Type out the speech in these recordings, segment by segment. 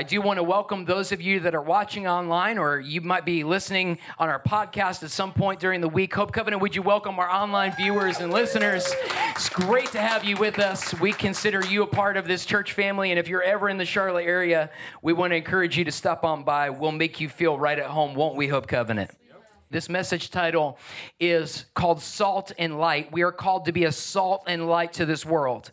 I do want to welcome those of you that are watching online, or you might be listening on our podcast at some point during the week. Hope Covenant, would you welcome our online viewers and listeners? It's great to have you with us. We consider you a part of this church family, and if you're ever in the Charlotte area, we want to encourage you to stop on by. We'll make you feel right at home, won't we, Hope Covenant? This message title is called Salt and Light. We are called to be a salt and light to this world.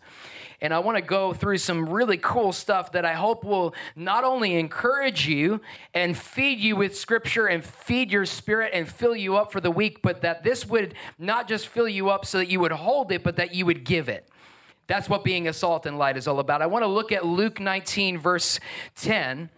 And I want to go through some really cool stuff that I hope will not only encourage you and feed you with scripture and feed your spirit and fill you up for the week, but that this would not just fill you up so that you would hold it, but that you would give it. That's what being a salt and light is all about. I want to look at Luke 19, verse 10.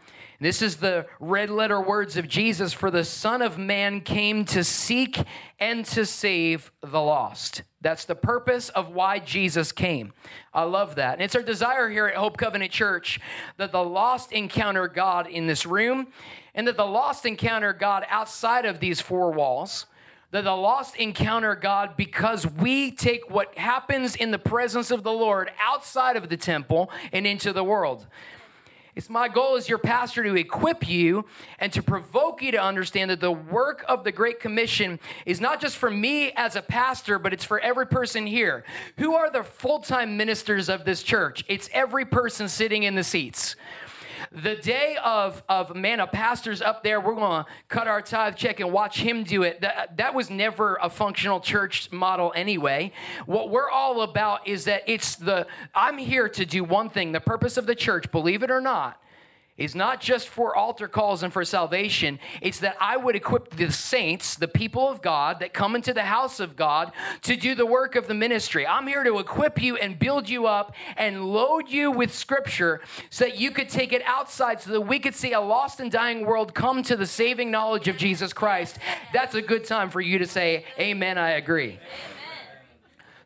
This is the red letter words of Jesus For the Son of Man came to seek and to save the lost. That's the purpose of why Jesus came. I love that. And it's our desire here at Hope Covenant Church that the lost encounter God in this room and that the lost encounter God outside of these four walls that the lost encounter God because we take what happens in the presence of the Lord outside of the temple and into the world. It's my goal as your pastor to equip you and to provoke you to understand that the work of the Great Commission is not just for me as a pastor, but it's for every person here. Who are the full time ministers of this church? It's every person sitting in the seats. The day of, of man, a pastor's up there, we're going to cut our tithe check and watch him do it. That, that was never a functional church model anyway. What we're all about is that it's the, I'm here to do one thing. The purpose of the church, believe it or not, is not just for altar calls and for salvation. It's that I would equip the saints, the people of God that come into the house of God to do the work of the ministry. I'm here to equip you and build you up and load you with scripture so that you could take it outside so that we could see a lost and dying world come to the saving knowledge of Jesus Christ. That's a good time for you to say, Amen, I agree.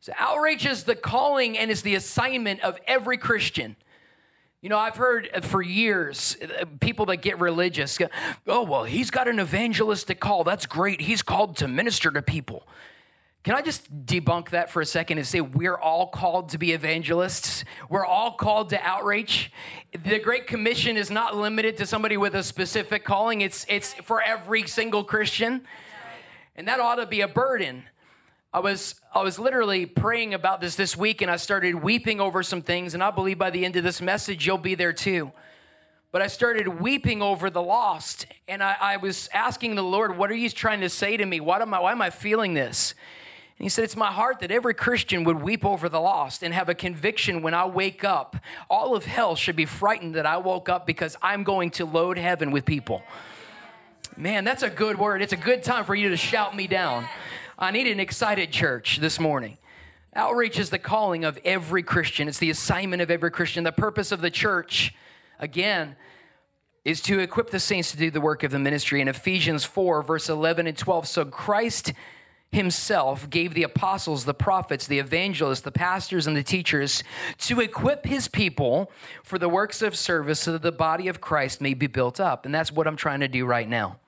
So, outreach is the calling and is the assignment of every Christian. You know, I've heard for years uh, people that get religious go, oh, well, he's got an evangelistic call. That's great. He's called to minister to people. Can I just debunk that for a second and say we're all called to be evangelists? We're all called to outreach. The Great Commission is not limited to somebody with a specific calling, it's, it's for every single Christian. And that ought to be a burden. I was I was literally praying about this this week and I started weeping over some things and I believe by the end of this message you'll be there too. But I started weeping over the lost and I, I was asking the Lord, what are you trying to say to me? Why am I why am I feeling this? And he said, It's my heart that every Christian would weep over the lost and have a conviction when I wake up. All of hell should be frightened that I woke up because I'm going to load heaven with people. Man, that's a good word. It's a good time for you to shout me down. I need an excited church this morning. Outreach is the calling of every Christian, it's the assignment of every Christian. The purpose of the church, again, is to equip the saints to do the work of the ministry. In Ephesians 4, verse 11 and 12, so Christ himself gave the apostles, the prophets, the evangelists, the pastors, and the teachers to equip his people for the works of service so that the body of Christ may be built up. And that's what I'm trying to do right now.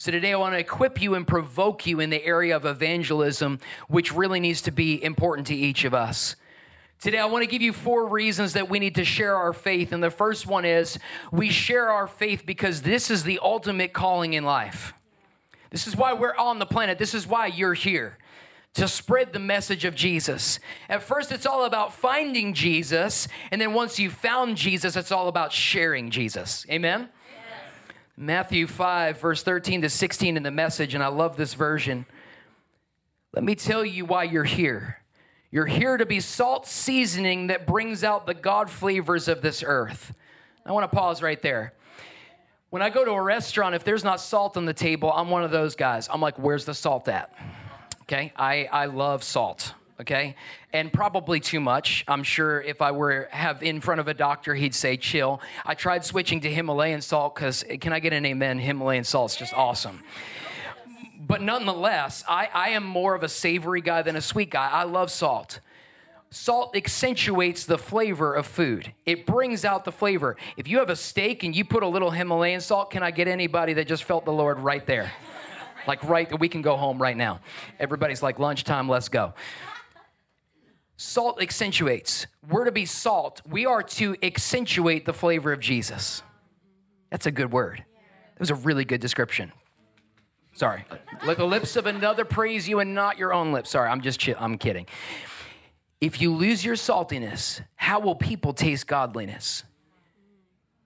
So today I want to equip you and provoke you in the area of evangelism, which really needs to be important to each of us. Today, I want to give you four reasons that we need to share our faith. And the first one is we share our faith because this is the ultimate calling in life. This is why we're on the planet. This is why you're here to spread the message of Jesus. At first, it's all about finding Jesus. And then once you've found Jesus, it's all about sharing Jesus. Amen? Matthew 5, verse 13 to 16 in the message, and I love this version. Let me tell you why you're here. You're here to be salt seasoning that brings out the God flavors of this earth. I want to pause right there. When I go to a restaurant, if there's not salt on the table, I'm one of those guys. I'm like, where's the salt at? Okay, I, I love salt. Okay? And probably too much. I'm sure if I were have in front of a doctor, he'd say chill. I tried switching to Himalayan salt because eh, can I get an amen? Himalayan salt's just awesome. But nonetheless, I, I am more of a savory guy than a sweet guy. I love salt salt accentuates the flavor of food. It brings out the flavor. If you have a steak and you put a little Himalayan salt, can I get anybody that just felt the Lord right there? Like right we can go home right now. Everybody's like lunchtime, let's go. Salt accentuates. We're to be salt. We are to accentuate the flavor of Jesus. That's a good word. That was a really good description. Sorry. Let the lips of another praise you and not your own lips. Sorry, I'm just I'm kidding. If you lose your saltiness, how will people taste godliness?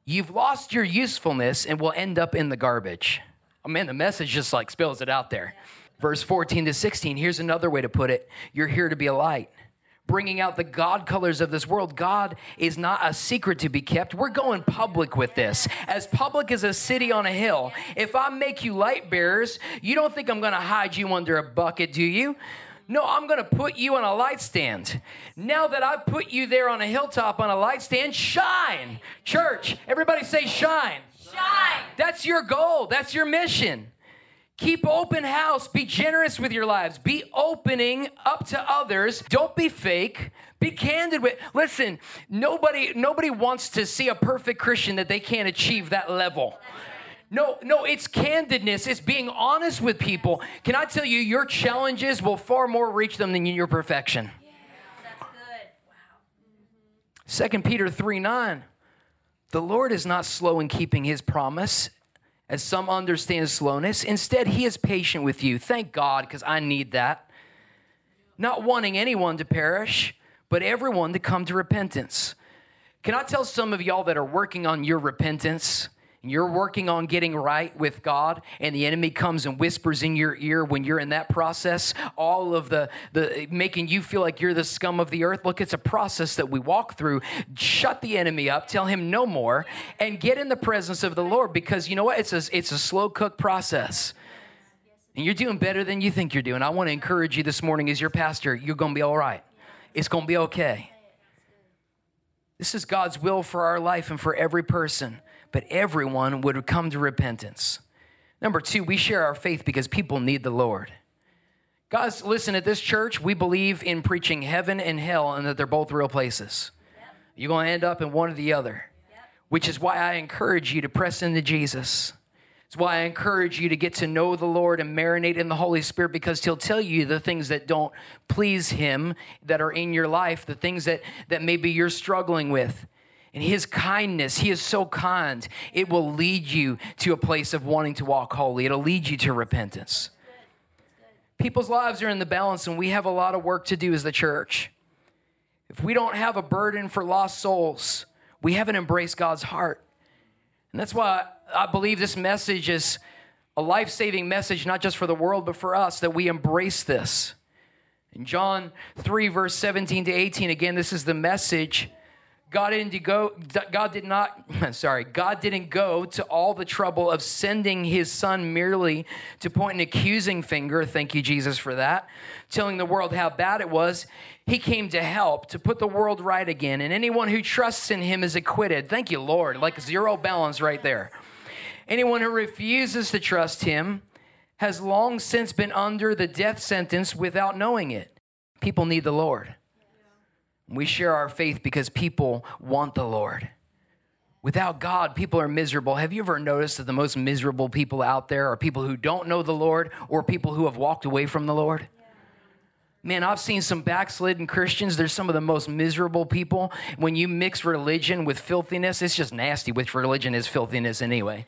You've lost your usefulness and will end up in the garbage. Oh man, the message just like spills it out there. Verse 14 to 16, here's another way to put it You're here to be a light bringing out the God colors of this world. God is not a secret to be kept. We're going public with this. As public as a city on a hill. If I make you light bearers, you don't think I'm going to hide you under a bucket, do you? No, I'm going to put you on a light stand. Now that I've put you there on a hilltop on a light stand, shine. Church, everybody say shine. Shine. That's your goal. That's your mission. Keep open house. Be generous with your lives. Be opening up to others. Don't be fake. Be candid with. Listen, nobody nobody wants to see a perfect Christian that they can't achieve that level. No, no, it's candidness. It's being honest with people. Can I tell you, your challenges will far more reach them than your perfection. Yeah, that's good. Wow. Second Peter 3 9. The Lord is not slow in keeping his promise, as some understand slowness. Instead, he is patient with you. Thank God, because I need that. Not wanting anyone to perish, but everyone to come to repentance. Can I tell some of y'all that are working on your repentance? You're working on getting right with God, and the enemy comes and whispers in your ear when you're in that process, all of the, the making you feel like you're the scum of the earth. Look, it's a process that we walk through. Shut the enemy up, tell him no more, and get in the presence of the Lord because you know what? It's a, it's a slow cook process. And you're doing better than you think you're doing. I want to encourage you this morning as your pastor, you're going to be all right. It's going to be okay. This is God's will for our life and for every person but everyone would come to repentance. Number two, we share our faith because people need the Lord. Guys, listen, at this church, we believe in preaching heaven and hell and that they're both real places. Yep. You're going to end up in one or the other, yep. which is why I encourage you to press into Jesus. It's why I encourage you to get to know the Lord and marinate in the Holy Spirit because He'll tell you the things that don't please Him that are in your life, the things that, that maybe you're struggling with and his kindness, he is so kind, it will lead you to a place of wanting to walk holy. It'll lead you to repentance. People's lives are in the balance, and we have a lot of work to do as the church. If we don't have a burden for lost souls, we haven't embraced God's heart. And that's why I believe this message is a life saving message, not just for the world, but for us, that we embrace this. In John 3, verse 17 to 18, again, this is the message God didn't go, God did not, sorry, God didn't go to all the trouble of sending his son merely to point an accusing finger, thank you, Jesus, for that, telling the world how bad it was. He came to help, to put the world right again, and anyone who trusts in him is acquitted. Thank you, Lord. Like zero balance right there. Anyone who refuses to trust him has long since been under the death sentence without knowing it. People need the Lord. We share our faith because people want the Lord. Without God, people are miserable. Have you ever noticed that the most miserable people out there are people who don't know the Lord or people who have walked away from the Lord? Man, I've seen some backslidden Christians. They're some of the most miserable people. When you mix religion with filthiness, it's just nasty, which religion is filthiness anyway.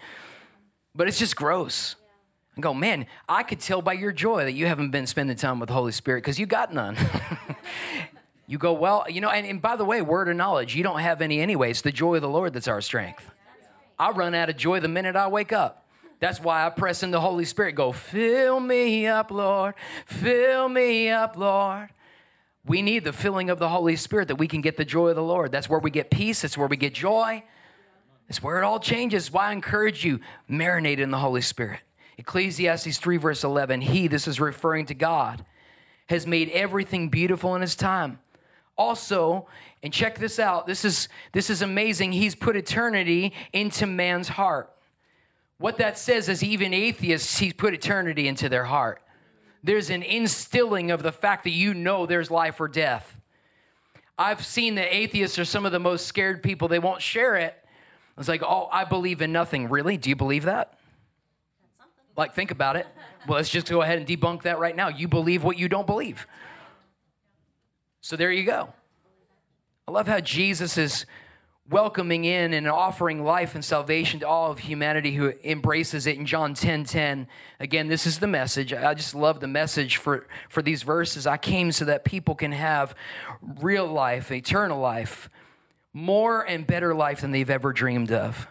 But it's just gross. And go, man, I could tell by your joy that you haven't been spending time with the Holy Spirit because you got none. You go, well, you know, and, and by the way, word of knowledge, you don't have any anyway. It's the joy of the Lord that's our strength. I run out of joy the minute I wake up. That's why I press in the Holy Spirit, go, fill me up, Lord. Fill me up, Lord. We need the filling of the Holy Spirit that we can get the joy of the Lord. That's where we get peace. That's where we get joy. That's where it all changes. Why I encourage you, marinate in the Holy Spirit. Ecclesiastes 3, verse 11. He, this is referring to God has made everything beautiful in his time. Also, and check this out, this is this is amazing. He's put eternity into man's heart. What that says is even atheists, he's put eternity into their heart. There's an instilling of the fact that you know there's life or death. I've seen that atheists are some of the most scared people. They won't share it. It's like, oh, I believe in nothing. Really? Do you believe that? Like, think about it. Well, let's just go ahead and debunk that right now. You believe what you don't believe. So there you go. I love how Jesus is welcoming in and offering life and salvation to all of humanity who embraces it in John 10 10. Again, this is the message. I just love the message for, for these verses. I came so that people can have real life, eternal life, more and better life than they've ever dreamed of.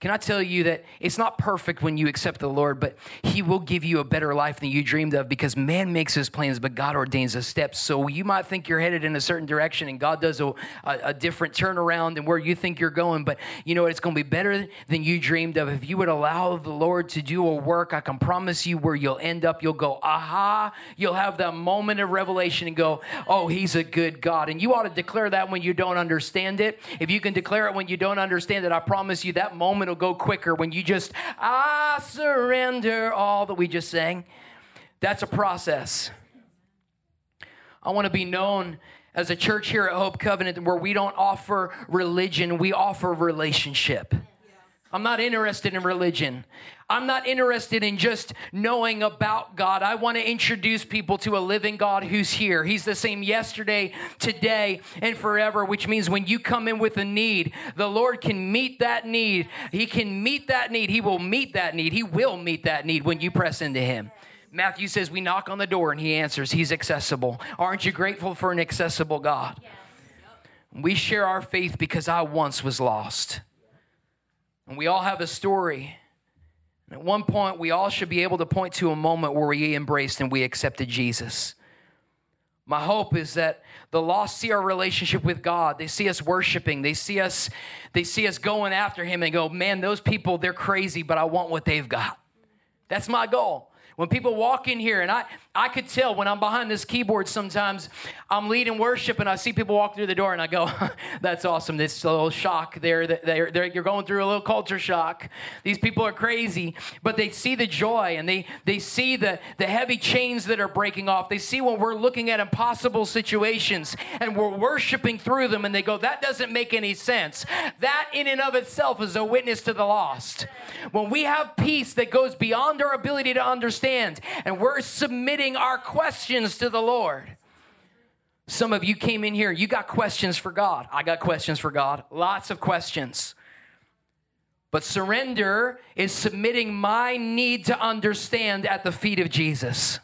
Can I tell you that it's not perfect when you accept the Lord, but He will give you a better life than you dreamed of because man makes his plans, but God ordains the steps. So you might think you're headed in a certain direction and God does a, a, a different turnaround than where you think you're going, but you know It's going to be better than you dreamed of. If you would allow the Lord to do a work, I can promise you where you'll end up, you'll go, aha, you'll have that moment of revelation and go, oh, He's a good God. And you ought to declare that when you don't understand it. If you can declare it when you don't understand it, I promise you that moment will go quicker when you just, I surrender all that we just sang. That's a process. I want to be known as a church here at Hope Covenant where we don't offer religion, we offer relationship. I'm not interested in religion. I'm not interested in just knowing about God. I want to introduce people to a living God who's here. He's the same yesterday, today, and forever, which means when you come in with a need, the Lord can meet that need. He can meet that need. He will meet that need. He will meet that need when you press into Him. Matthew says, We knock on the door and He answers. He's accessible. Aren't you grateful for an accessible God? We share our faith because I once was lost. And we all have a story. At one point, we all should be able to point to a moment where we embraced and we accepted Jesus. My hope is that the lost see our relationship with God. They see us worshiping. They see us, they see us going after Him and go, man, those people, they're crazy, but I want what they've got. That's my goal. When people walk in here, and I, I could tell when I'm behind this keyboard sometimes, I'm leading worship and I see people walk through the door and I go, that's awesome. This little shock there, they're, they're, you're going through a little culture shock. These people are crazy, but they see the joy and they, they see the, the heavy chains that are breaking off. They see when we're looking at impossible situations and we're worshiping through them and they go, that doesn't make any sense. That in and of itself is a witness to the lost. When we have peace that goes beyond our ability to understand and we're submitting our questions to the Lord. Some of you came in here, you got questions for God. I got questions for God, lots of questions. But surrender is submitting my need to understand at the feet of Jesus.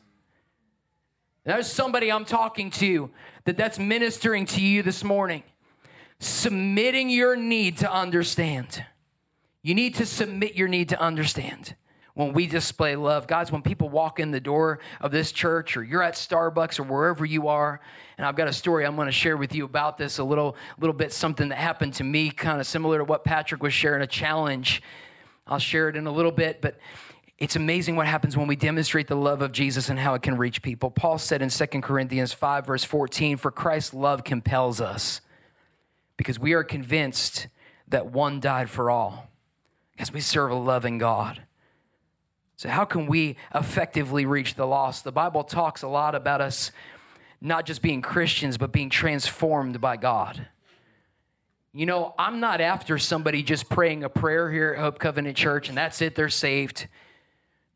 There's somebody I'm talking to that that's ministering to you this morning. Submitting your need to understand. You need to submit your need to understand when we display love. Guys, when people walk in the door of this church or you're at Starbucks or wherever you are, and I've got a story I'm going to share with you about this a little, little bit, something that happened to me, kind of similar to what Patrick was sharing, a challenge. I'll share it in a little bit, but it's amazing what happens when we demonstrate the love of Jesus and how it can reach people. Paul said in 2 Corinthians 5, verse 14, For Christ's love compels us because we are convinced that one died for all, because we serve a loving God. So, how can we effectively reach the lost? The Bible talks a lot about us not just being Christians, but being transformed by God. You know, I'm not after somebody just praying a prayer here at Hope Covenant Church and that's it, they're saved.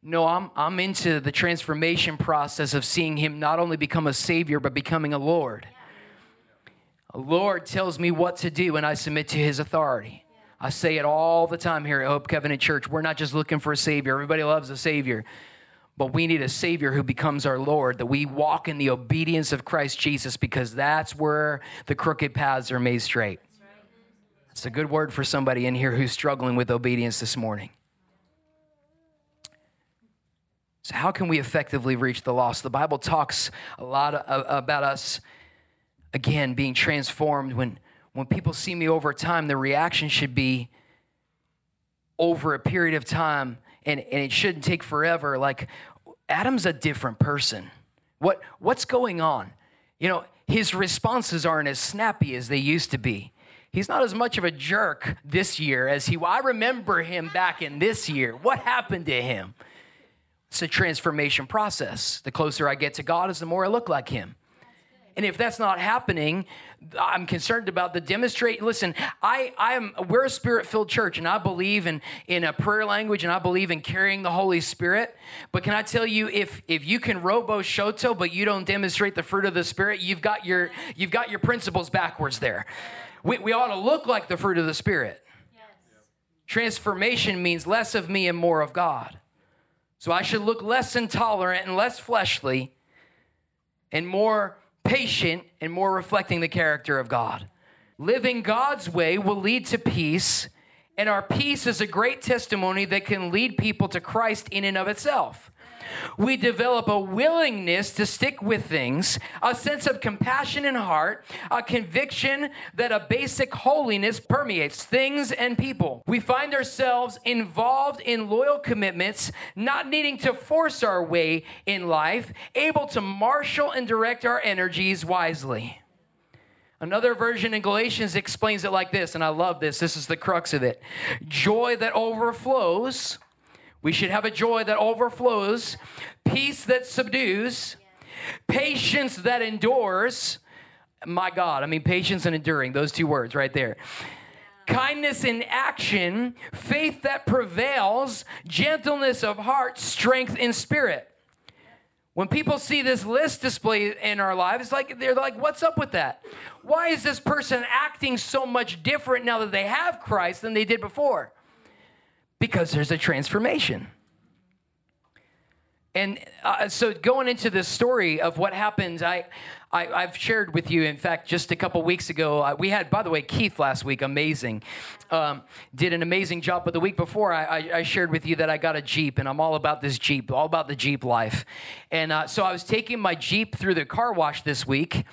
No, I'm, I'm into the transformation process of seeing Him not only become a Savior, but becoming a Lord. A Lord tells me what to do, and I submit to His authority. I say it all the time here at Hope Covenant Church. We're not just looking for a Savior, everybody loves a Savior. But we need a Savior who becomes our Lord, that we walk in the obedience of Christ Jesus because that's where the crooked paths are made straight. It's a good word for somebody in here who's struggling with obedience this morning. So, how can we effectively reach the lost? The Bible talks a lot about us, again, being transformed when when people see me over time, the reaction should be over a period of time, and, and it shouldn't take forever. Like, Adam's a different person. What, what's going on? You know, his responses aren't as snappy as they used to be. He's not as much of a jerk this year as he I remember him back in this year. What happened to him? It's a transformation process. The closer I get to God is the more I look like him. And if that's not happening, I'm concerned about the demonstrate. Listen, I, I am we're a spirit-filled church, and I believe in in a prayer language, and I believe in carrying the Holy Spirit. But can I tell you, if if you can robo shoto, but you don't demonstrate the fruit of the Spirit, you've got your you've got your principles backwards there. We, we ought to look like the fruit of the Spirit. Yes. Transformation means less of me and more of God. So I should look less intolerant and less fleshly and more patient and more reflecting the character of God. Living God's way will lead to peace, and our peace is a great testimony that can lead people to Christ in and of itself. We develop a willingness to stick with things, a sense of compassion in heart, a conviction that a basic holiness permeates things and people. We find ourselves involved in loyal commitments, not needing to force our way in life, able to marshal and direct our energies wisely. Another version in Galatians explains it like this, and I love this. This is the crux of it. Joy that overflows. We should have a joy that overflows, peace that subdues, patience that endures. My God, I mean, patience and enduring, those two words right there. Kindness in action, faith that prevails, gentleness of heart, strength in spirit. When people see this list displayed in our lives, like they're like, "What's up with that? Why is this person acting so much different now that they have Christ than they did before?" Because there's a transformation. And uh, so, going into this story of what happened, I, I, have shared with you. In fact, just a couple weeks ago, uh, we had, by the way, Keith last week, amazing, um, did an amazing job. But the week before, I, I, I, shared with you that I got a Jeep, and I'm all about this Jeep, all about the Jeep life. And uh, so, I was taking my Jeep through the car wash this week,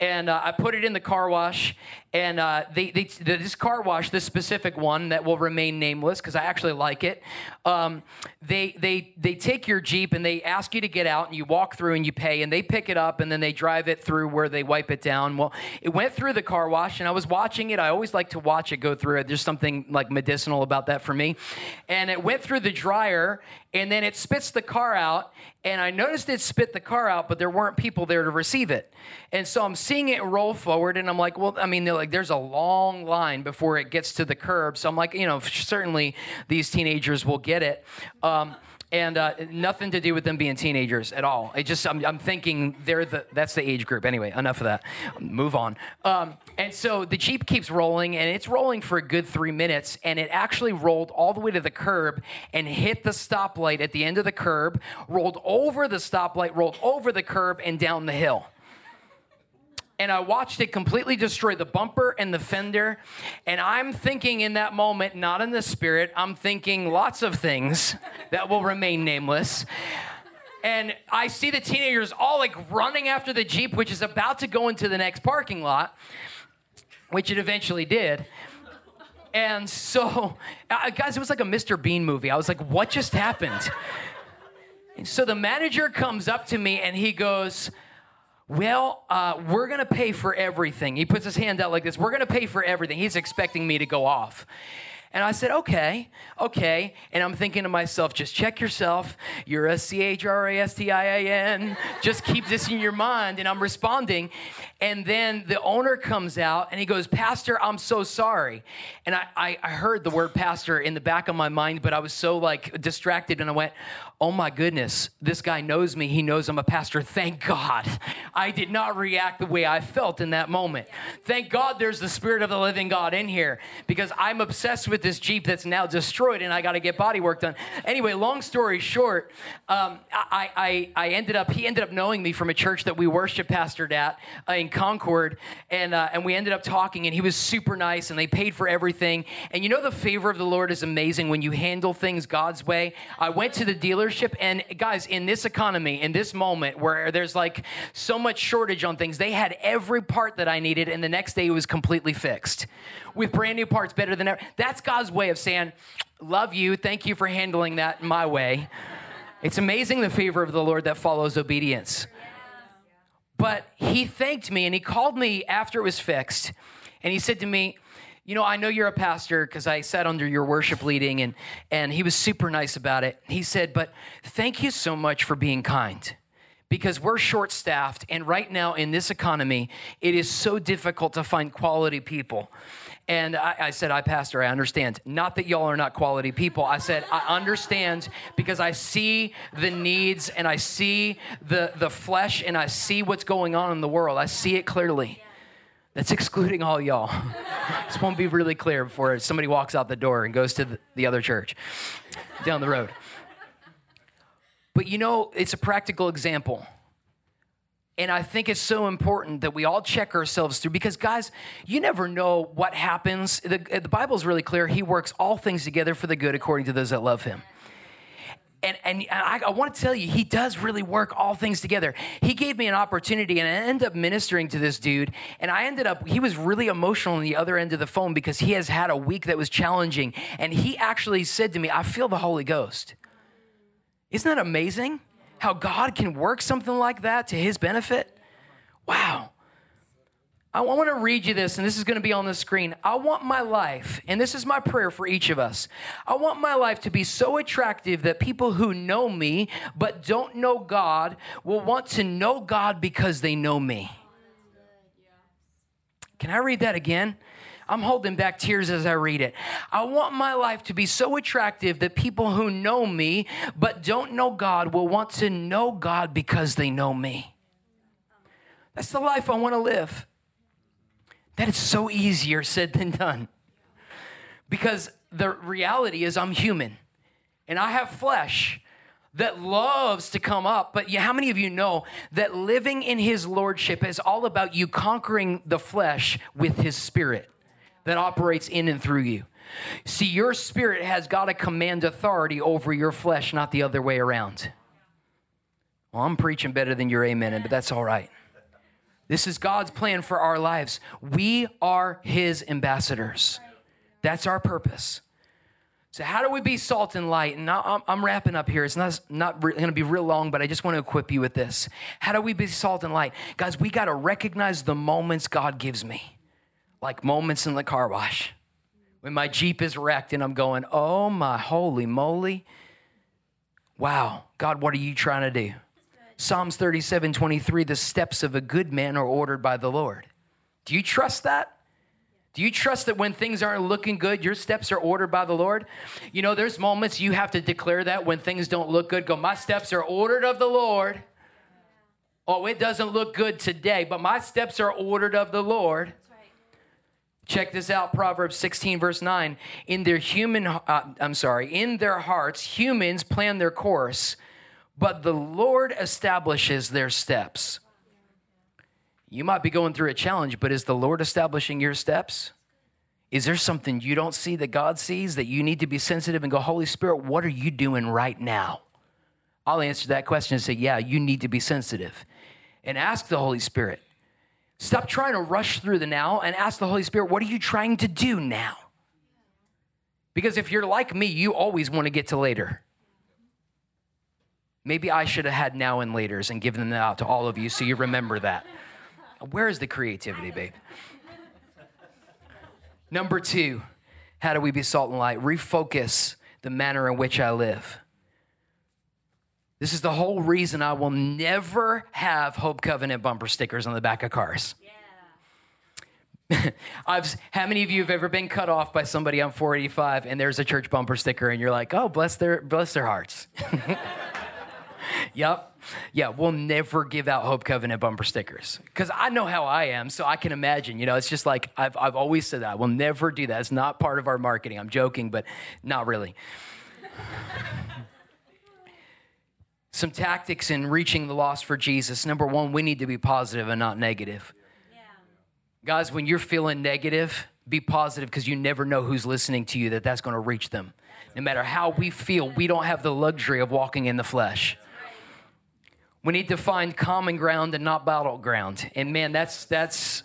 and uh, I put it in the car wash. And uh, they, they, this car wash, this specific one that will remain nameless because I actually like it, um, they, they, they take your Jeep and they ask you to get out and you walk through and you pay and they pick it up and then they drive it through where they wipe it down. Well, it went through the car wash and I was watching it. I always like to watch it go through it. Something like medicinal about that for me. And it went through the dryer and then it spits the car out and I noticed it spit the car out, but there weren't people there to receive it. And so I'm seeing it roll forward, and I'm like, well, I mean, they're like there's a long line before it gets to the curb. So I'm like, you know, certainly these teenagers will get it. Um, and uh, nothing to do with them being teenagers at all. It just I'm, I'm, thinking they're the that's the age group. Anyway, enough of that. Move on. Um, and so the jeep keeps rolling, and it's rolling for a good three minutes, and it actually rolled all the way to the curb and hit the stoplight at the end of the curb, rolled over the stoplight, rolled over the curb, and down the hill and I watched it completely destroy the bumper and the fender. And I'm thinking in that moment, not in the spirit, I'm thinking lots of things that will remain nameless. And I see the teenagers all like running after the Jeep, which is about to go into the next parking lot, which it eventually did. And so, uh, guys, it was like a Mr. Bean movie. I was like, what just happened? So the manager comes up to me and he goes, well, uh, we're going to pay for everything. He puts his hand out like this. We're going to pay for everything. He's expecting me to go off. And I said, okay, okay. And I'm thinking to myself, just check yourself. You're a C H R A S T I A N. Just keep this in your mind. And I'm responding. And then the owner comes out and he goes, Pastor, I'm so sorry. And I, I, I heard the word pastor in the back of my mind, but I was so like distracted. And I went, oh my goodness, this guy knows me. He knows I'm a pastor. Thank God. I did not react the way I felt in that moment. Thank God there's the Spirit of the living God in here because I'm obsessed with this Jeep that's now destroyed and I got to get body work done. Anyway, long story short, um, I, I, I, ended up, he ended up knowing me from a church that we worship pastored at in Concord. And, uh, and we ended up talking and he was super nice and they paid for everything. And you know, the favor of the Lord is amazing when you handle things God's way. I went to the dealership. And guys, in this economy, in this moment where there's like so much shortage on things, they had every part that I needed, and the next day it was completely fixed with brand new parts better than ever. That's God's way of saying, Love you. Thank you for handling that my way. It's amazing the favor of the Lord that follows obedience. But he thanked me and he called me after it was fixed. And he said to me, You know, I know you're a pastor because I sat under your worship leading, and, and he was super nice about it. He said, But thank you so much for being kind because we're short staffed. And right now in this economy, it is so difficult to find quality people. And I, I, said, I, Pastor, I understand. Not that y'all are not quality people. I said, I understand because I see the needs and I see the, the flesh and I see what's going on in the world. I see it clearly. That's excluding all y'all. this won't be really clear before somebody walks out the door and goes to the, the other church down the road. But you know, it's a practical example. And I think it's so important that we all check ourselves through because, guys, you never know what happens. The, the Bible's really clear. He works all things together for the good according to those that love him. And, and I, I want to tell you, he does really work all things together. He gave me an opportunity, and I ended up ministering to this dude. And I ended up, he was really emotional on the other end of the phone because he has had a week that was challenging. And he actually said to me, I feel the Holy Ghost. Isn't that amazing? How God can work something like that to his benefit? Wow. I want to read you this, and this is going to be on the screen. I want my life, and this is my prayer for each of us. I want my life to be so attractive that people who know me but don't know God will want to know God because they know me. Can I read that again? I'm holding back tears as I read it. I want my life to be so attractive that people who know me but don't know God will want to know God because they know me. That's the life I want to live. That is so easier said than done. Because the reality is, I'm human and I have flesh that loves to come up. But how many of you know that living in his lordship is all about you conquering the flesh with his spirit? That operates in and through you. See, your spirit has got to command authority over your flesh, not the other way around. Well, I'm preaching better than your amen, but that's all right. This is God's plan for our lives. We are His ambassadors. That's our purpose. So, how do we be salt and light? And I'm, I'm wrapping up here. It's not, not going to be real long, but I just want to equip you with this. How do we be salt and light? Guys, we got to recognize the moments God gives me like moments in the car wash when my Jeep is wrecked and I'm going, oh my holy moly. Wow, God, what are you trying to do? Psalms 37 23, the steps of a good man are ordered by the Lord. Do you trust that? Do you trust that when things aren't looking good, your steps are ordered by the Lord? You know, there's moments you have to declare that when things don't look good. Go, my steps are ordered of the Lord. Oh, it doesn't look good today, but my steps are ordered of the Lord. Check this out Proverbs 16, verse 9. In their human, uh, I'm sorry, in their hearts, humans plan their course, but the Lord establishes their steps. You might be going through a challenge, but is the Lord establishing your steps? Is there something you don't see that God sees that you need to be sensitive and go, Holy Spirit, what are you doing right now? I'll answer that question and say, Yeah, you need to be sensitive. And ask the Holy Spirit, Stop trying to rush through the now and ask the Holy Spirit, what are you trying to do now? Because if you're like me, you always want to get to later. Maybe I should have had now and laters and given them out to all of you so you remember that. Where is the creativity, babe? Number two, how do we be salt and light? Refocus the manner in which I live. This is the whole reason I will never have Hope Covenant bumper stickers on the back of cars. Yeah. I've, how many of you have ever been cut off by somebody on 485 and there's a church bumper sticker and you're like, oh, bless their, bless their hearts. yep. Yeah, we'll never give out Hope Covenant bumper stickers because I know how I am, so I can imagine. You know, it's just like I've, I've always said that. We'll never do that. It's not part of our marketing. I'm joking, but not really some tactics in reaching the lost for Jesus. Number one, we need to be positive and not negative. Yeah. Guys, when you're feeling negative, be positive because you never know who's listening to you that that's going to reach them. No matter how we feel, we don't have the luxury of walking in the flesh. We need to find common ground and not battleground. And man, that's that's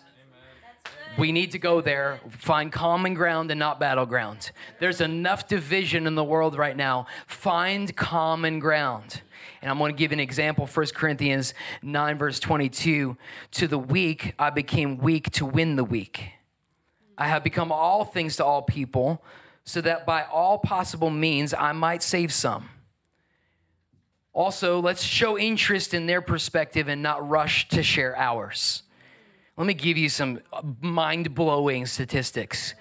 We need to go there, find common ground and not battleground. There's enough division in the world right now. Find common ground. And I'm going to give an example 1 Corinthians 9, verse 22. To the weak, I became weak to win the weak. I have become all things to all people, so that by all possible means I might save some. Also, let's show interest in their perspective and not rush to share ours. Let me give you some mind blowing statistics.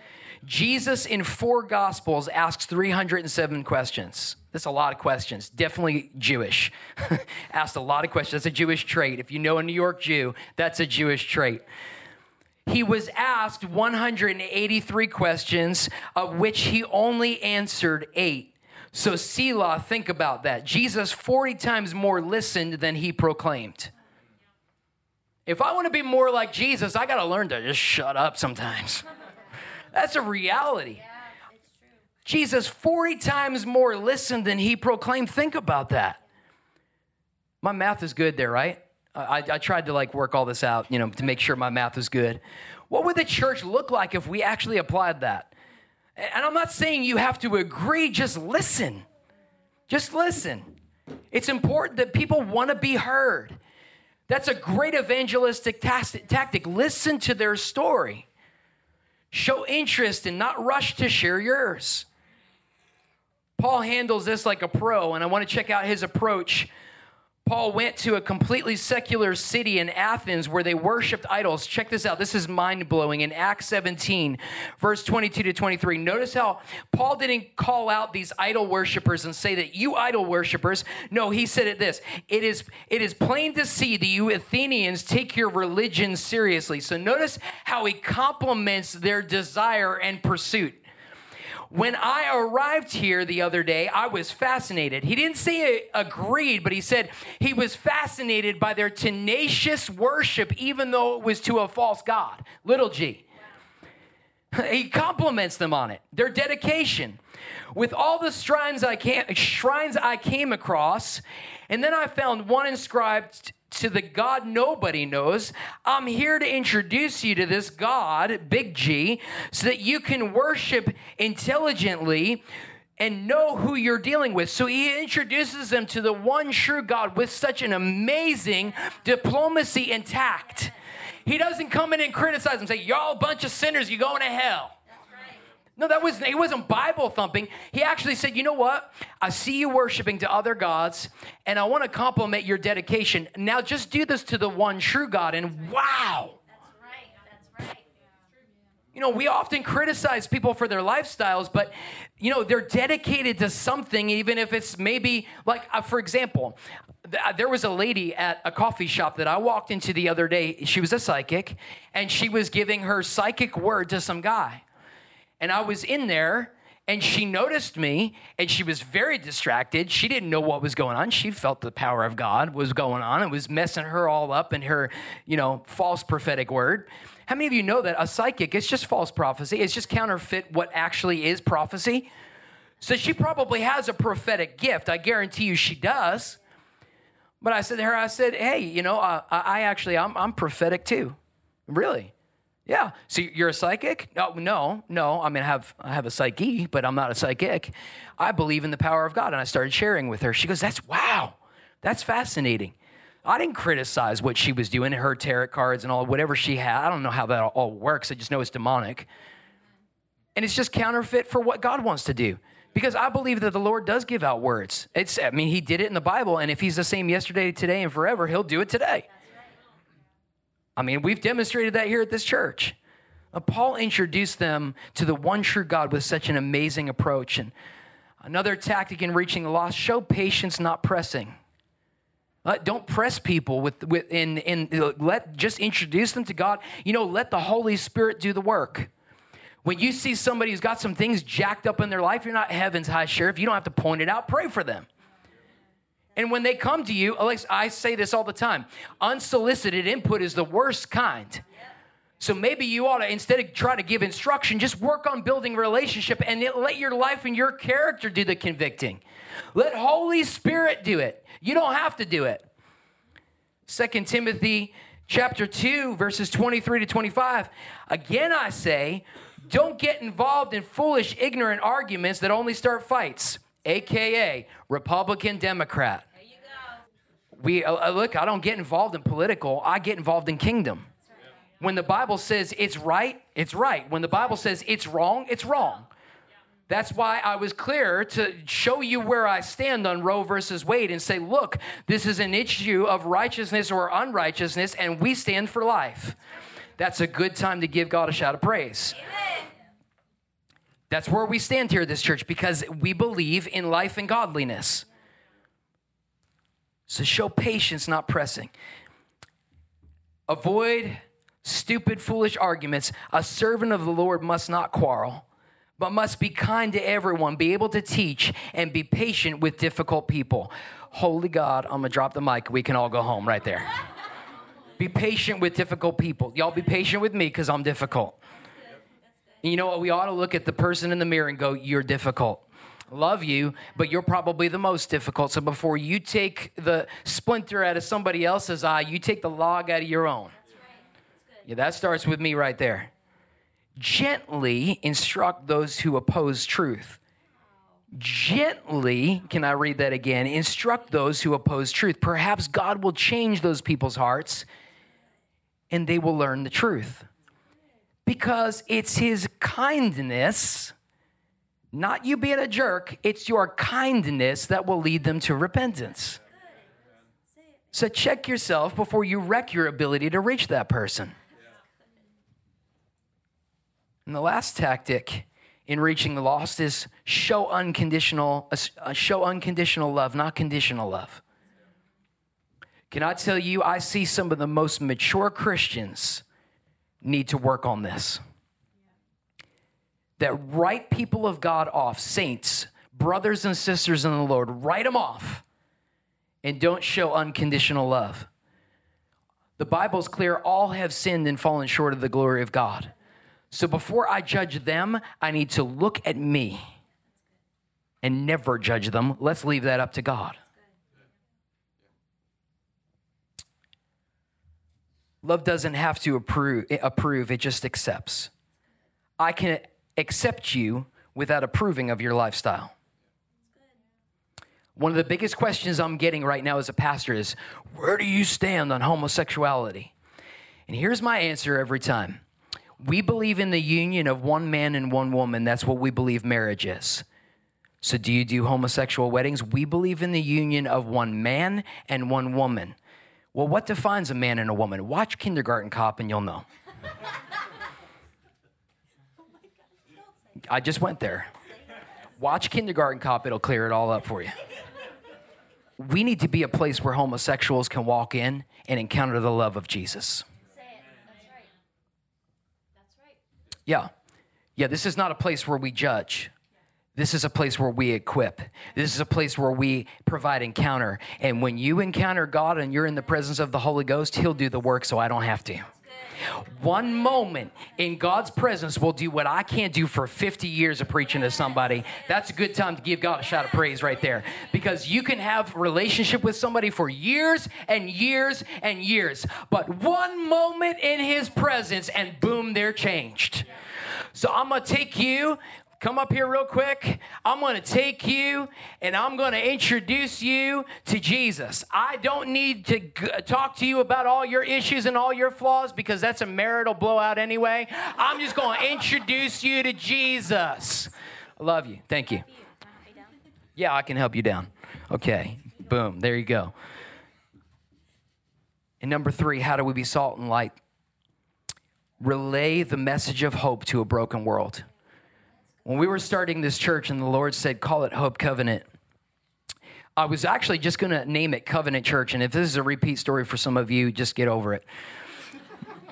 Jesus in four gospels asks 307 questions. That's a lot of questions. Definitely Jewish. Asked a lot of questions. That's a Jewish trait. If you know a New York Jew, that's a Jewish trait. He was asked 183 questions, of which he only answered eight. So, Selah, think about that. Jesus 40 times more listened than he proclaimed. If I want to be more like Jesus, I got to learn to just shut up sometimes. That's a reality. Jesus 40 times more listened than he proclaimed. Think about that. My math is good there, right? I, I, tried to like work all this out, you know, to make sure my math was good. What would the church look like if we actually applied that? And I'm not saying you have to agree, just listen. Just listen. It's important that people want to be heard. That's a great evangelistic tactic. Listen to their story. Show interest and not rush to share yours. Paul handles this like a pro, and I want to check out his approach Paul went to a completely secular city in Athens where they worshiped idols. Check this out. This is mind blowing. In Acts 17, verse 22 to 23, notice how Paul didn't call out these idol worshippers and say that you idol worshippers. No, he said it this it is, it is plain to see that you Athenians take your religion seriously. So notice how he compliments their desire and pursuit. When I arrived here the other day, I was fascinated. He didn't say agreed, but he said he was fascinated by their tenacious worship, even though it was to a false God. Little g. He compliments them on it, their dedication. With all the shrines I came, shrines I came across, and then I found one inscribed to the God nobody knows. I'm here to introduce you to this God, big G, so that you can worship intelligently and know who you're dealing with. So he introduces them to the one true God with such an amazing diplomacy and tact. He doesn't come in and criticize them, say, Y'all a bunch of sinners, you're going to hell. No, that was he wasn't Bible thumping. He actually said, "You know what? I see you worshiping to other gods, and I want to compliment your dedication. Now, just do this to the one true God." And wow, that's right. That's right. You know, we often criticize people for their lifestyles, but you know they're dedicated to something, even if it's maybe like, uh, for example, uh, there was a lady at a coffee shop that I walked into the other day. She was a psychic, and she was giving her psychic word to some guy and I was in there and she noticed me and she was very distracted. She didn't know what was going on. She felt the power of God was going on. It was messing her all up in her, you know, false prophetic word. How many of you know that a psychic it's just false prophecy? It's just counterfeit what actually is prophecy. So she probably has a prophetic gift. I guarantee you she does. But I said to her, I said, hey, you know, uh, I actually, I'm, I'm prophetic too. Really? Yeah. So you're a psychic? No, no, no. I mean, I have I have a psyche, but I'm not a psychic. I believe in the power of God, and I started sharing with her. She goes, "That's wow, that's fascinating." I didn't criticize what she was doing, her tarot cards and all whatever she had. I don't know how that all works. I just know it's demonic, and it's just counterfeit for what God wants to do. Because I believe that the Lord does give out words. It's, I mean, He did it in the Bible, and if He's the same yesterday, today, and forever, He'll do it today. I mean, we've demonstrated that here at this church. Uh, Paul introduced them to the one true God with such an amazing approach. And another tactic in reaching the lost show patience, not pressing. Uh, don't press people with, with in, in let just introduce them to God. You know, let the Holy Spirit do the work. When you see somebody who's got some things jacked up in their life, you're not heaven's high sheriff. You don't have to point it out. Pray for them. And when they come to you, Alex, I say this all the time unsolicited input is the worst kind. So maybe you ought to, instead of try to give instruction, just work on building relationship and let your life and your character do the convicting. Let Holy Spirit do it. You don't have to do it. Second Timothy Chapter 2, verses 23 to 25. Again, I say, don't get involved in foolish, ignorant arguments that only start fights, aka Republican Democrat. There you go. We uh, uh, look, I don't get involved in political, I get involved in kingdom. When the Bible says it's right, it's right. When the Bible says it's wrong, it's wrong. That's why I was clear to show you where I stand on Roe versus Wade and say, look, this is an issue of righteousness or unrighteousness, and we stand for life. That's a good time to give God a shout of praise. Amen. That's where we stand here, this church, because we believe in life and godliness. So show patience, not pressing. Avoid stupid, foolish arguments. A servant of the Lord must not quarrel, but must be kind to everyone, be able to teach, and be patient with difficult people. Holy God, I'm gonna drop the mic. We can all go home right there. be patient with difficult people. Y'all be patient with me because I'm difficult. And you know what? We ought to look at the person in the mirror and go, You're difficult. Love you, but you're probably the most difficult. So before you take the splinter out of somebody else's eye, you take the log out of your own. Yeah, that starts with me right there. Gently instruct those who oppose truth. Gently, can I read that again? Instruct those who oppose truth. Perhaps God will change those people's hearts and they will learn the truth. Because it's His kindness, not you being a jerk, it's your kindness that will lead them to repentance. So check yourself before you wreck your ability to reach that person. And the last tactic in reaching the lost is show unconditional uh, show unconditional love, not conditional love. Can I tell you I see some of the most mature Christians need to work on this. That write people of God off, saints, brothers and sisters in the Lord, write them off and don't show unconditional love. The Bible's clear all have sinned and fallen short of the glory of God. So before I judge them, I need to look at me and never judge them. Let's leave that up to God. Love doesn't have to approve, approve, it just accepts. I can accept you without approving of your lifestyle. One of the biggest questions I'm getting right now as a pastor is where do you stand on homosexuality? And here's my answer every time we believe in the union of one man and one woman. That's what we believe marriage is. So, do you do homosexual weddings? We believe in the union of one man and one woman. Well, what defines a man and a woman? Watch Kindergarten Cop and you'll know. Oh I just went there. Watch Kindergarten Cop, it'll clear it all up for you. We need to be a place where homosexuals can walk in and encounter the love of Jesus. Say it. That's right. That's right. Yeah. Yeah, this is not a place where we judge. This is a place where we equip. This is a place where we provide encounter. And when you encounter God and you're in the presence of the Holy Ghost, He'll do the work so I don't have to. One moment in God's presence will do what I can't do for 50 years of preaching to somebody. That's a good time to give God a shout of praise right there. Because you can have relationship with somebody for years and years and years. But one moment in his presence and boom, they're changed. So I'm going to take you come up here real quick. I'm going to take you and I'm going to introduce you to Jesus. I don't need to g- talk to you about all your issues and all your flaws because that's a marital blowout anyway. I'm just going to introduce you to Jesus. I love you. Thank you. Yeah, I can help you down. Okay, boom, there you go. And number three, how do we be salt and light? Relay the message of hope to a broken world. When we were starting this church and the Lord said, call it Hope Covenant, I was actually just going to name it Covenant Church. And if this is a repeat story for some of you, just get over it.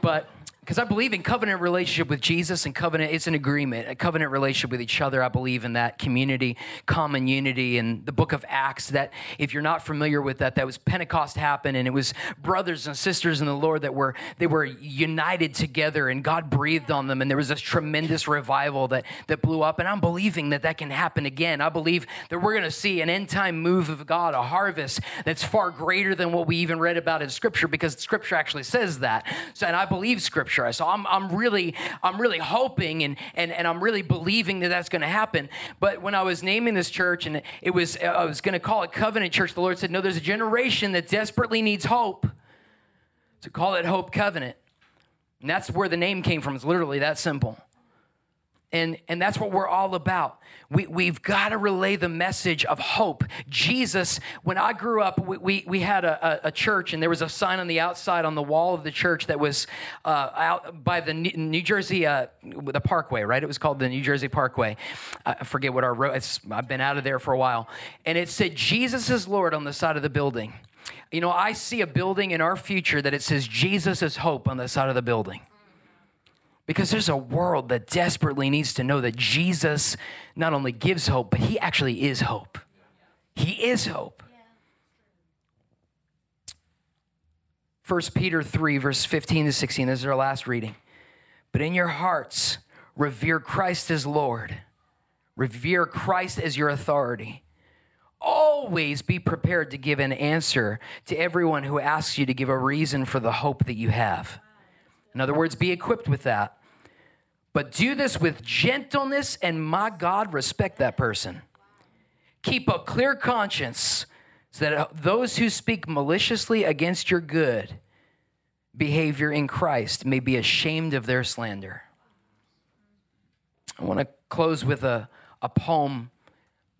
But because I believe in covenant relationship with Jesus and covenant, it's an agreement, a covenant relationship with each other. I believe in that community, common unity. And the book of Acts, that if you're not familiar with that, that was Pentecost happened and it was brothers and sisters in the Lord that were, they were united together and God breathed on them. And there was this tremendous revival that, that blew up. And I'm believing that that can happen again. I believe that we're going to see an end time move of God, a harvest that's far greater than what we even read about in scripture because scripture actually says that. So, and I believe scripture scripture. So I'm, I'm really, I'm really hoping and, and, and I'm really believing that that's going to happen. But when I was naming this church and it was, I was going to call it Covenant Church, the Lord said, no, there's a generation that desperately needs hope. To call it Hope Covenant. And that's where the name came from. It's literally that simple. And, and that's what we're all about. We, we've got to relay the message of hope. Jesus, when I grew up, we, we, we had a, a, church, and there was a sign on the outside on the wall of the church that was uh, out by the New Jersey, uh, the Parkway, right? It was called the New Jersey Parkway. I forget what our road, I've been out of there for a while. And it said, Jesus is Lord on the side of the building. You know, I see a building in our future that it says, Jesus is hope on the side of the building. Because there's a world that desperately needs to know that Jesus not only gives hope, but he actually is hope. He is hope. 1 Peter 3, verse 15 to 16, this is our last reading. But in your hearts, revere Christ as Lord, revere Christ as your authority. Always be prepared to give an answer to everyone who asks you to give a reason for the hope that you have. In other words, be equipped with that. But do this with gentleness, and my God, respect that person. Keep a clear conscience so that those who speak maliciously against your good behavior in Christ may be ashamed of their slander. I want to close with a, a poem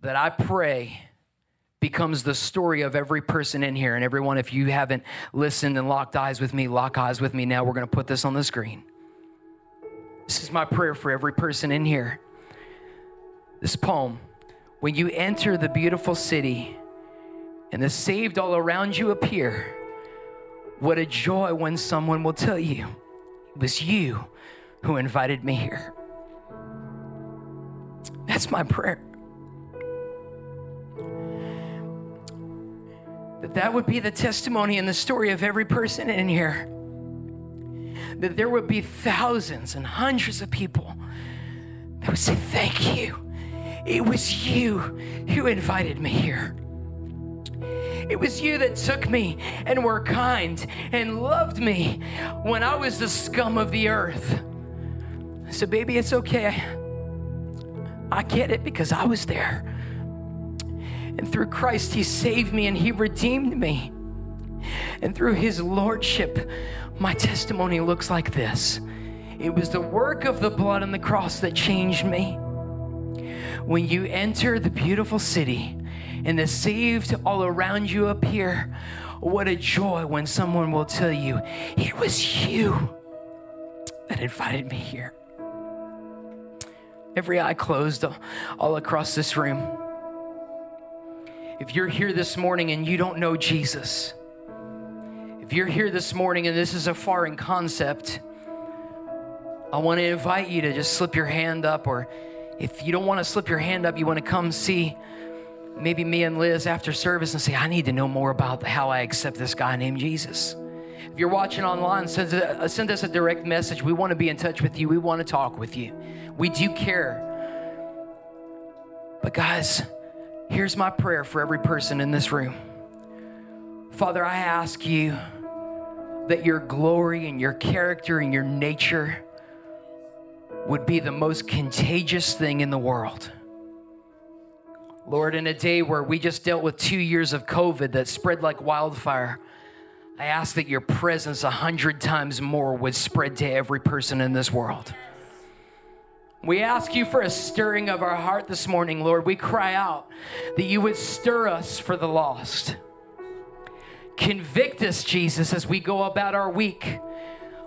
that I pray becomes the story of every person in here. And everyone, if you haven't listened and locked eyes with me, lock eyes with me now. We're going to put this on the screen. This is my prayer for every person in here. This poem when you enter the beautiful city and the saved all around you appear, what a joy when someone will tell you it was you who invited me here. That's my prayer. That that would be the testimony and the story of every person in here that there would be thousands and hundreds of people that would say, Thank you. It was you who invited me here. It was you that took me and were kind and loved me when I was the scum of the earth. So, Baby, it's okay. I get it because I was there. And through Christ, He saved me and He redeemed me. And through His Lordship, my testimony looks like this it was the work of the blood on the cross that changed me. When you enter the beautiful city and the saved all around you appear, what a joy when someone will tell you, It was you that invited me here. Every eye closed all across this room. If you're here this morning and you don't know Jesus, if you're here this morning and this is a foreign concept, I want to invite you to just slip your hand up, or if you don't want to slip your hand up, you want to come see maybe me and Liz after service and say, I need to know more about how I accept this guy named Jesus. If you're watching online, send, a, uh, send us a direct message. We want to be in touch with you. We want to talk with you. We do care. But, guys, here's my prayer for every person in this room. Father, I ask you that your glory and your character and your nature would be the most contagious thing in the world. Lord, in a day where we just dealt with two years of COVID that spread like wildfire, I ask that your presence a hundred times more would spread to every person in this world. We ask you for a stirring of our heart this morning, Lord. We cry out that you would stir us for the lost. Convict us, Jesus, as we go about our week.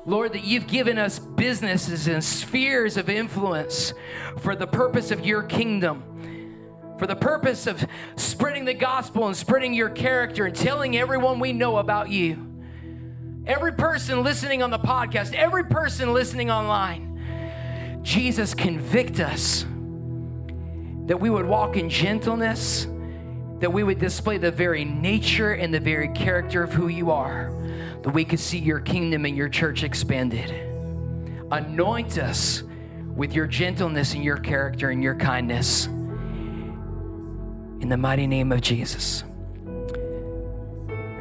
Lord, that you've given us businesses and spheres of influence for the purpose of your kingdom, for the purpose of spreading the gospel and spreading your character and telling everyone we know about you. every person listening on the podcast, every person listening online, Jesus, convict us that we would walk in gentleness, that we would display the very nature and the very character of who you are, that we could see your kingdom and your church expanded. Anoint us with your gentleness and your character and your kindness. In the mighty name of Jesus.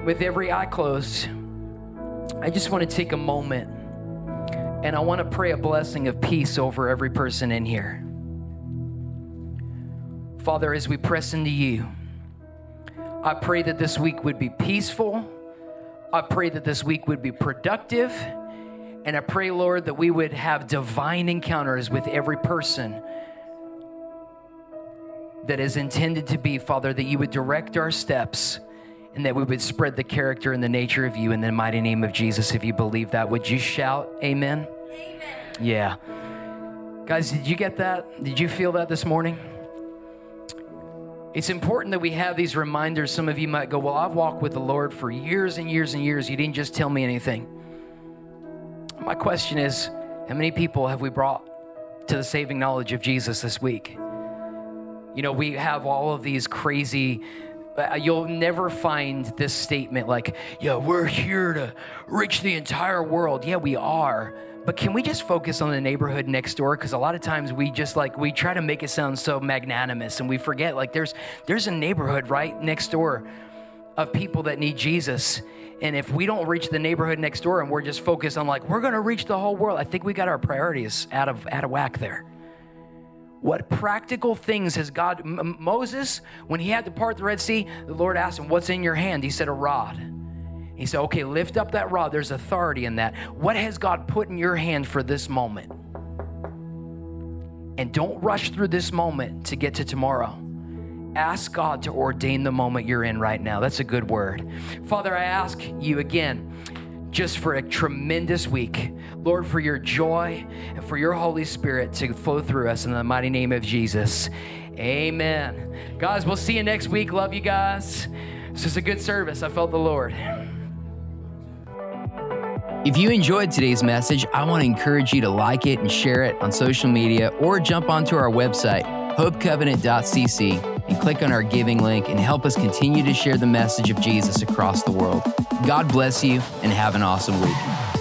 With every eye closed, I just want to take a moment and I want to pray a blessing of peace over every person in here. Father, as we press into you, I pray that this week would be peaceful. I pray that this week would be productive. And I pray, Lord, that we would have divine encounters with every person that is intended to be, Father, that you would direct our steps and that we would spread the character and the nature of you in the mighty name of Jesus. If you believe that, would you shout, Amen? Amen. Yeah. Guys, did you get that? Did you feel that this morning? It's important that we have these reminders. Some of you might go, Well, I've walked with the Lord for years and years and years. You didn't just tell me anything. My question is How many people have we brought to the saving knowledge of Jesus this week? You know, we have all of these crazy you'll never find this statement like, yeah, we're here to reach the entire world. Yeah, we are. But can we just focus on the neighborhood next door? Because a lot of times we just like we try to make it sound so magnanimous, and we forget like there's there's a neighborhood right next door of people that need Jesus. And if we don't reach the neighborhood next door and we're just focused on like we're going to reach the whole world, I think we got our priorities out of out of whack there. What practical things has God M- Moses when he had to part the Red Sea, the Lord asked him, "What's in your hand?" He said, "A rod." He said, okay, lift up that rod. There's authority in that. What has God put in your hand for this moment? And don't rush through this moment to get to tomorrow. Ask God to ordain the moment you're in right now. That's a good word. Father, I ask you again just for a tremendous week. Lord, for your joy and for your Holy Spirit to flow through us in the mighty name of Jesus. Amen. Guys, we'll see you next week. Love you guys. This is a good service. I felt the Lord. If you enjoyed today's message, I want to encourage you to like it and share it on social media or jump onto our website, hopecovenant.cc, and click on our giving link and help us continue to share the message of Jesus across the world. God bless you and have an awesome week.